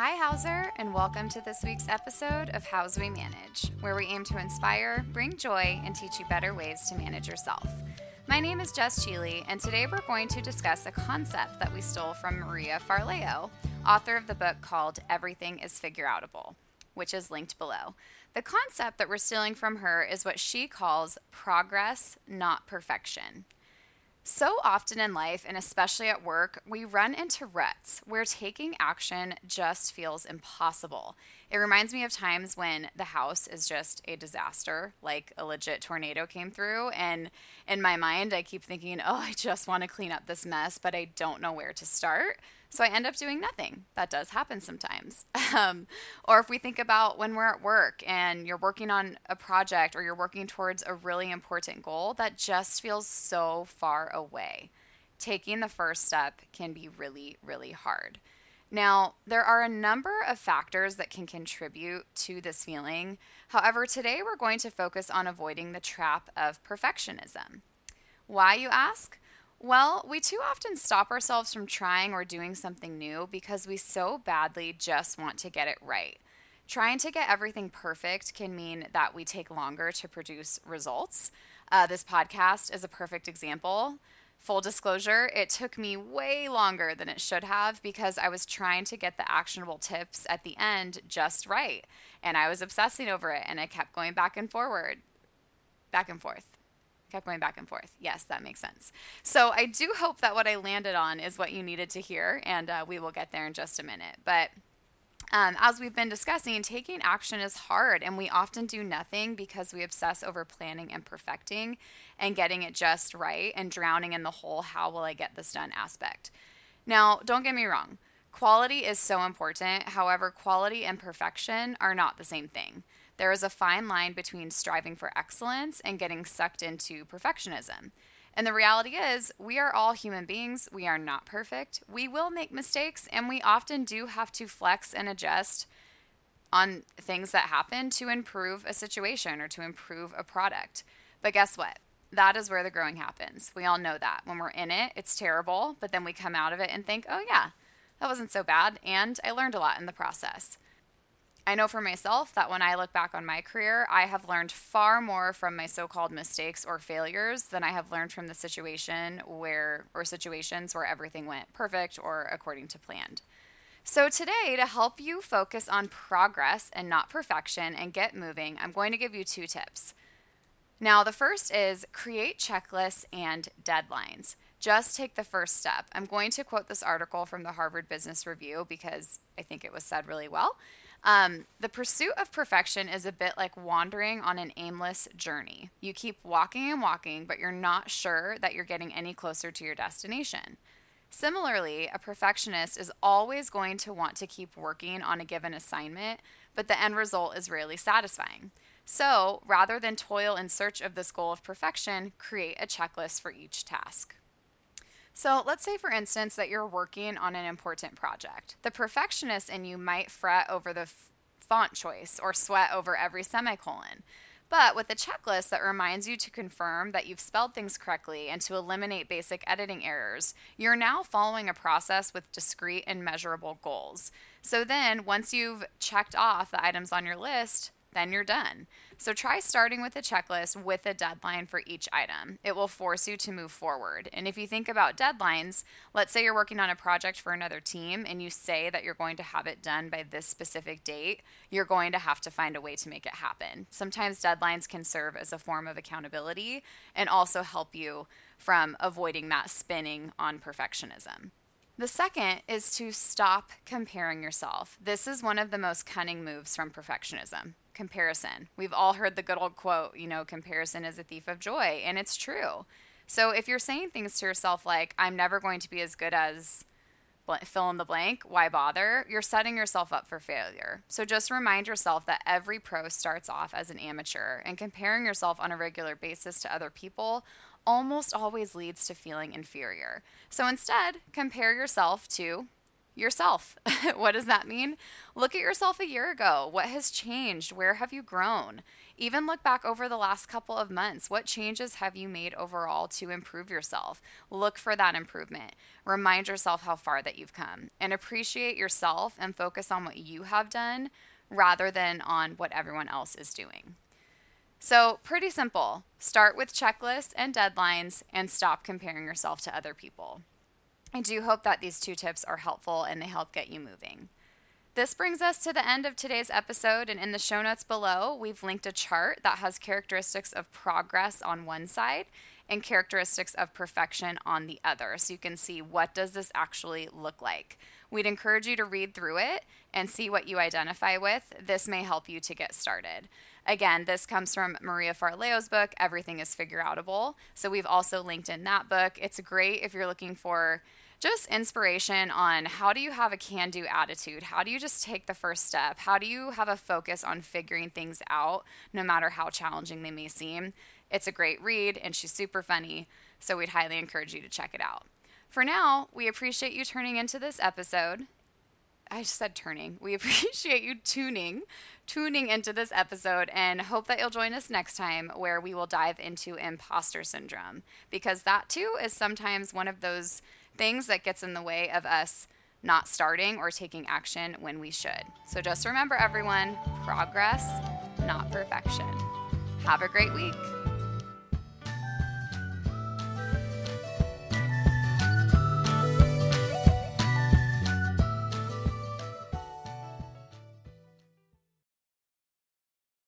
Hi, Houzzer, and welcome to this week's episode of Houzz We Manage, where we aim to inspire, bring joy, and teach you better ways to manage yourself. My name is Jess Cheely, and today we're going to discuss a concept that we stole from Maria Forleo, author of the book called Everything is Figureoutable, which is linked below. The concept that we're stealing from her is what she calls progress, not perfection. So often in life, and especially at work, we run into ruts where taking action just feels impossible. It reminds me of times when the house is just a disaster, like a legit tornado came through. And in my mind, I keep thinking, oh, I just want to clean up this mess, but I don't know where to start. So I end up doing nothing. That does happen sometimes. Um, or if we think about when we're at work and you're working on a project or you're working towards a really important goal that just feels so far away, taking the first step can be really, really hard. Now, there are a number of factors that can contribute to this feeling. However, today we're going to focus on avoiding the trap of perfectionism. Why, you ask? Well, we too often stop ourselves from trying or doing something new because we so badly just want to get it right. Trying to get everything perfect can mean that we take longer to produce results. Uh, this podcast is a perfect example. Full disclosure, it took me way longer than it should have because I was trying to get the actionable tips at the end just right. And I was obsessing over it and I kept going back and forward, back and forth kept going back and forth. Yes, that makes sense. So I do hope that what I landed on is what you needed to hear, and uh, we will get there in just a minute. But um, as we've been discussing, taking action is hard, and we often do nothing because we obsess over planning and perfecting and getting it just right and drowning in the whole how will I get this done aspect. Now, don't get me wrong, quality is so important. However, quality and perfection are not the same thing. There is a fine line between striving for excellence and getting sucked into perfectionism. And the reality is, we are all human beings. We are not perfect. We will make mistakes, and we often do have to flex and adjust on things that happen to improve a situation or to improve a product. But guess what? That is where the growing happens. We all know that. When we're in it, it's terrible, but then we come out of it and think, oh, yeah, that wasn't so bad. And I learned a lot in the process. I know for myself that when I look back on my career, I have learned far more from my so called mistakes or failures than I have learned from the situation where, or situations where everything went perfect or according to planned. So, today, to help you focus on progress and not perfection and get moving, I'm going to give you two tips. Now, the first is create checklists and deadlines. Just take the first step. I'm going to quote this article from the Harvard Business Review because I think it was said really well. Um, the pursuit of perfection is a bit like wandering on an aimless journey. You keep walking and walking, but you're not sure that you're getting any closer to your destination. Similarly, a perfectionist is always going to want to keep working on a given assignment, but the end result is rarely satisfying. So, rather than toil in search of this goal of perfection, create a checklist for each task. So let's say, for instance, that you're working on an important project. The perfectionist in you might fret over the f- font choice or sweat over every semicolon. But with a checklist that reminds you to confirm that you've spelled things correctly and to eliminate basic editing errors, you're now following a process with discrete and measurable goals. So then, once you've checked off the items on your list, then you're done. So try starting with a checklist with a deadline for each item. It will force you to move forward. And if you think about deadlines, let's say you're working on a project for another team and you say that you're going to have it done by this specific date, you're going to have to find a way to make it happen. Sometimes deadlines can serve as a form of accountability and also help you from avoiding that spinning on perfectionism. The second is to stop comparing yourself. This is one of the most cunning moves from perfectionism comparison. We've all heard the good old quote, you know, comparison is a thief of joy, and it's true. So if you're saying things to yourself like, I'm never going to be as good as fill in the blank, why bother? You're setting yourself up for failure. So just remind yourself that every pro starts off as an amateur, and comparing yourself on a regular basis to other people almost always leads to feeling inferior. So instead, compare yourself to yourself. what does that mean? Look at yourself a year ago. What has changed? Where have you grown? Even look back over the last couple of months. What changes have you made overall to improve yourself? Look for that improvement. Remind yourself how far that you've come and appreciate yourself and focus on what you have done rather than on what everyone else is doing. So, pretty simple. Start with checklists and deadlines and stop comparing yourself to other people. I do hope that these two tips are helpful and they help get you moving. This brings us to the end of today's episode, and in the show notes below, we've linked a chart that has characteristics of progress on one side and characteristics of perfection on the other. So you can see what does this actually look like. We'd encourage you to read through it and see what you identify with. This may help you to get started. Again, this comes from Maria Forleo's book, Everything is Figureoutable. So we've also linked in that book. It's great if you're looking for just inspiration on how do you have a can do attitude? How do you just take the first step? How do you have a focus on figuring things out, no matter how challenging they may seem? It's a great read and she's super funny, so we'd highly encourage you to check it out. For now, we appreciate you turning into this episode. I said turning. We appreciate you tuning, tuning into this episode, and hope that you'll join us next time where we will dive into imposter syndrome because that too is sometimes one of those things that gets in the way of us not starting or taking action when we should. So just remember, everyone progress, not perfection. Have a great week.